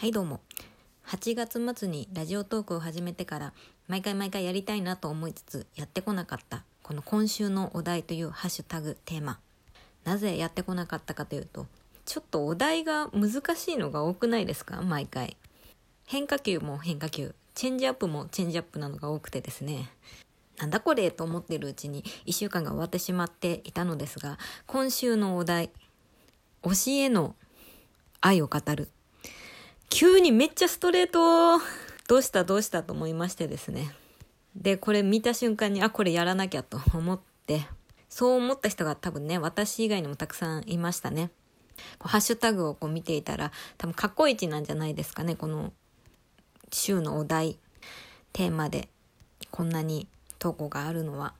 はいどうも。8月末にラジオトークを始めてから毎回毎回やりたいなと思いつつやってこなかったこの今週のお題というハッシュタグテーマ。なぜやってこなかったかというとちょっとお題が難しいのが多くないですか？毎回。変化球も変化球。チェンジアップもチェンジアップなのが多くてですね。なんだこれと思ってるうちに1週間が終わってしまっていたのですが今週のお題推しへの愛を語る。急にめっちゃストレートどうしたどうしたと思いましてですね。でこれ見た瞬間にあこれやらなきゃと思ってそう思った人が多分ね私以外にもたくさんいましたね。ハッシュタグをこう見ていたら多分過去一なんじゃないですかねこの週のお題テーマでこんなに投稿があるのは。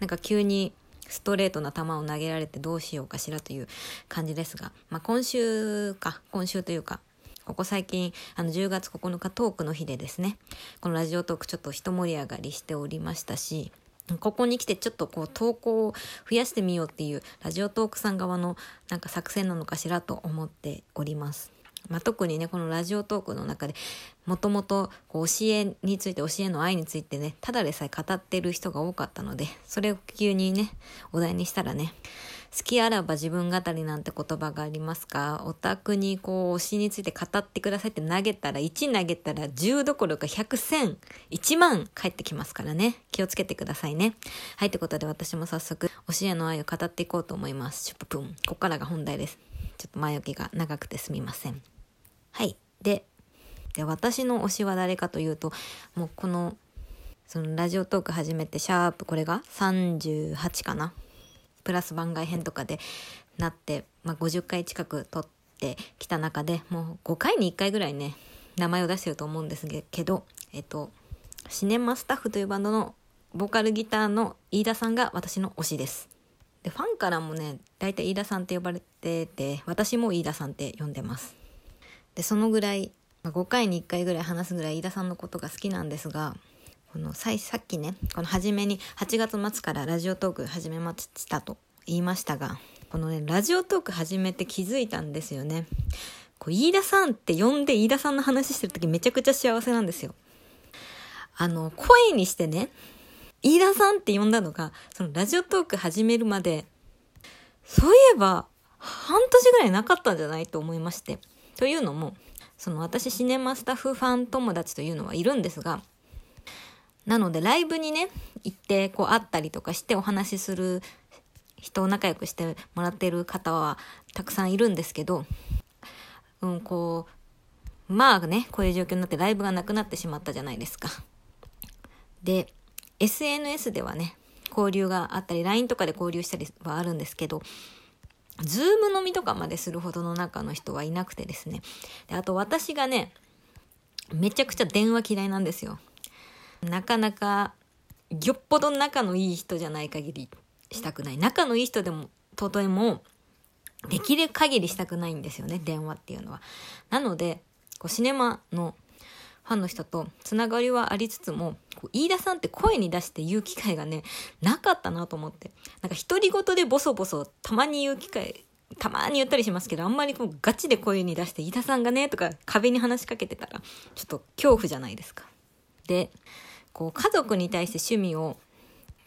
なんか急にストレートな球を投げられてどうしようかしらという感じですが、まあ、今週か今週というかここ最近あの10月9日トークの日でですねこのラジオトークちょっと一盛り上がりしておりましたしここに来てちょっとこう投稿を増やしてみようっていうラジオトークさん側のなんか作戦なのかしらと思っております。まあ、特にねこのラジオトークの中でもともと教えについて教えの愛についてねただでさえ語ってる人が多かったのでそれを急にねお題にしたらね好きあらば自分語りなんて言葉がありますか？オタクにこう推しについて語ってくださいって投げたら1投げたら10どころか100、1000、1万返ってきますからね。気をつけてくださいね。はい、ということで私も早速推しへの愛を語っていこうと思います。シュププン。ここからが本題です。ちょっと前置きが長くてすみません。はい。で、で私の推しは誰かというと、もうこの、そのラジオトーク始めて、シャープ、これが38かな。プラス番外編とかでなって、まあ、50回近く撮ってきた中でもう5回に1回ぐらいね名前を出してると思うんですけど、えっと、シネマスタッフというバンドのボーカルギターの飯田さんが私の推しです。でファンからもね大体飯田さんって呼ばれてて私も飯田さんって呼んでます。でそのぐらい、ま、5回に1回ぐらい話すぐらい飯田さんのことが好きなんですがこのささっきねこの初めに8月末からラジオトーク始めましたと言いましたがこのねラジオトーク始めて気づいたんですよね。こう飯田さんって呼んで飯田さんの話してる時めちゃくちゃ幸せなんですよ。あの声にしてね飯田さんって呼んだのがそのラジオトーク始めるまでそういえば半年ぐらいなかったんじゃないと思いまして。というのもその私シネマスタッフファン友達というのはいるんですがなのでライブにね、行ってこう会ったりとかしてお話しする人を仲良くしてもらってる方はたくさんいるんですけど、うん、こう、まあね、こういう状況になってライブがなくなってしまったじゃないですか。で、SNS ではね、交流があったり、LINE とかで交流したりはあるんですけど、ズーム飲みとかまでするほどの中の人はいなくてですね。で、あと私がね、めちゃくちゃ電話嫌いなんですよ。なかなかよっぽど仲のいい人じゃない限りしたくない仲のいい人でもとてもできる限りしたくないんですよね電話っていうのはなのでこうシネマのファンの人とつながりはありつつもこう飯田さんって声に出して言う機会がねなかったなと思って。なんか独り言でボソボソたまに言う機会たまに言ったりしますけどあんまりこうガチで声に出して飯田さんがねとか壁に話しかけてたらちょっと恐怖じゃないですか。でこう家族に対して趣味を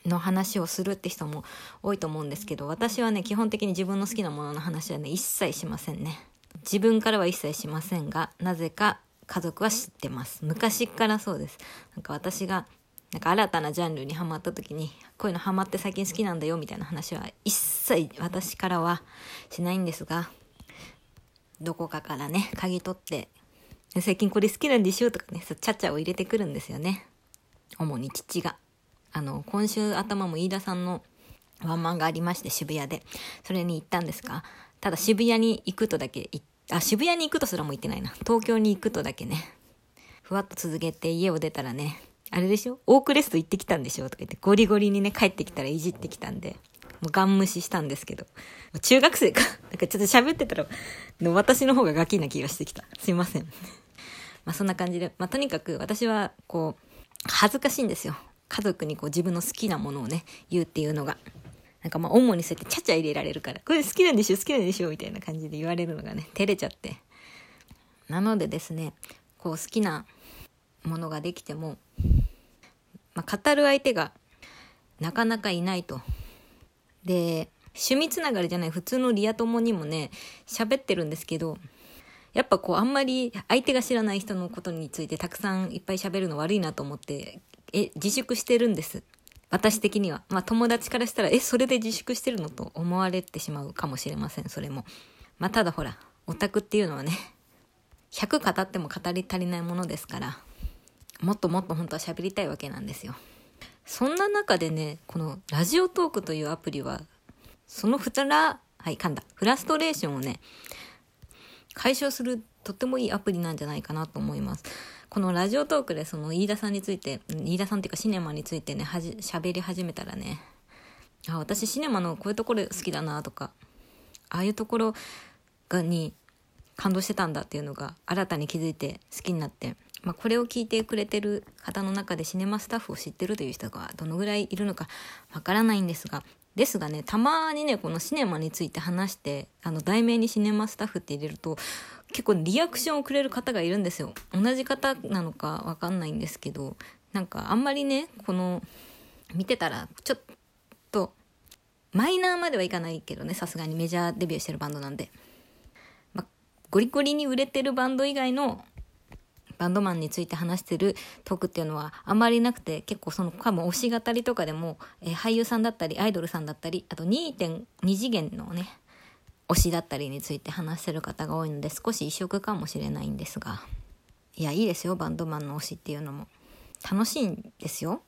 の話をするって人も多いと思うんですけど私はね基本的に自分の好きなものの話はね一切しませんね。自分からは一切しませんがなぜか家族は知ってます。昔からそうです。なんか私がなんか新たなジャンルにはまった時にこういうのハマって最近好きなんだよみたいな話は一切私からはしないんですがどこかからね嗅ぎ取って最近これ好きなんでしょとかねちゃちゃを入れてくるんですよね。主に父が。あの、今週頭も飯田さんのワンマンがありまして渋谷で、それに行ったんですが、ただ渋谷に行くとだけ言ってあ、渋谷に行くとすらも行ってないな。東京に行くとだけね、ふわっと続けて家を出たらね、あれでしょ？オークレスト行ってきたんでしょ？とか言ってゴリゴリにね帰ってきたらいじってきたんで、もうガン無視したんですけど。中学生か。なんかちょっと喋ってたら、の私の方がガキな気がしてきた。すいません。まあそんな感じで、まあとにかく私はこう、恥ずかしいんですよ。家族にこう自分の好きなものをね、言うっていうのが。なんかまあ主にそうやってちゃちゃ入れられるから、これ好きなんでしょ好きなんでしょみたいな感じで言われるのがね、照れちゃって。なのでですねこう好きなものができても、まあ、語る相手がなかなかいないと。で趣味つながりじゃない普通のリア友にもね喋ってるんですけどやっぱこうあんまり相手が知らない人のことについてたくさんいっぱい喋るの悪いなと思ってえ自粛してるんです私的には。まあ友達からしたらえそれで自粛してるのと思われてしまうかもしれません。それも。まあただほらオタクっていうのはね 100語っても語り足りないものですからもっともっと本当は喋りたいわけなんですよ。そんな中でねこのラジオトークというアプリはそのふたらはい噛んだ。フラストレーションをね解消するとってもいいアプリなんじゃないかなと思います。このラジオトークでその飯田さんについて、飯田さんっていうかシネマについてね、はじ、喋り始めたらね、あ、私シネマのこういうところ好きだなとか、ああいうところがに感動してたんだっていうのが新たに気づいて好きになって、まあ、これを聞いてくれてる方の中でシネマスタッフを知ってるという人がどのぐらいいるのかわからないんですが、ですがね、たまにね、このシネマについて話して、あの、題名にシネマスタッフって入れると、結構リアクションをくれる方がいるんですよ。同じ方なのかわかんないんですけど、なんかあんまりね、この、見てたら、ちょっと、マイナーまではいかないけどね、さすがにメジャーデビューしてるバンドなんで。まゴリゴリに売れてるバンド以外のバンドマンについて話してるトークっていうのはあんまりなくて結構その多分推し語りとかでも、えー、俳優さんだったりアイドルさんだったりあと2.2次元のね推しだったりについて話してる方が多いので少し異色かもしれないんですが。いやいいですよバンドマンの推しっていうのも。楽しいんですよ。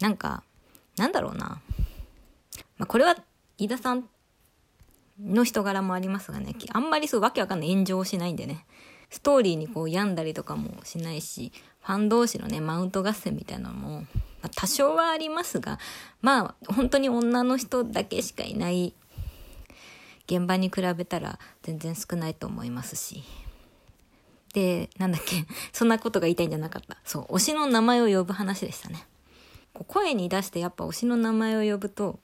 なんかなんだろうな、まあ、これは飯田さんの人柄もありますがね。あんまりそうわけわかんない。炎上しないんでね。ストーリーにこう病んだりとかもしないし、ファン同士のね、マウント合戦みたいなのも、ま、多少はありますが、まあ、本当に女の人だけしかいない現場に比べたら全然少ないと思いますし。で、なんだっけ、そんなことが言いたいんじゃなかった。そう、推しの名前を呼ぶ話でしたね。声に出してやっぱ推しの名前を呼ぶと、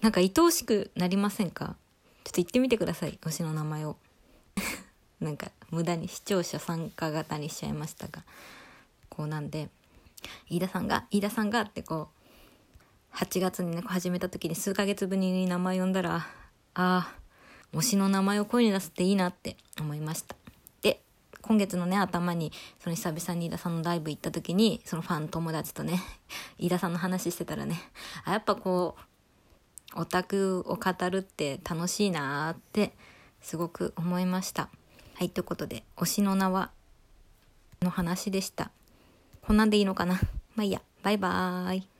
なんか愛おしくなりませんか？ちょっと言ってみてください、推しの名前を。なんか無駄に視聴者参加型にしちゃいましたがこうなんで飯田さんが飯田さんがってこう8月にね始めた時に数ヶ月ぶりに名前呼んだらああ推しの名前を声に出すっていいなって思いましたで今月のね頭にその久々に飯田さんのライブ行った時にそのファン友達とね 飯田さんの話してたらねあやっぱこうオタクを語るって楽しいなーってすごく思いました。はい、ということで、推しの名はの話でした。こんなんでいいのかなまあいいや。バイバーイ。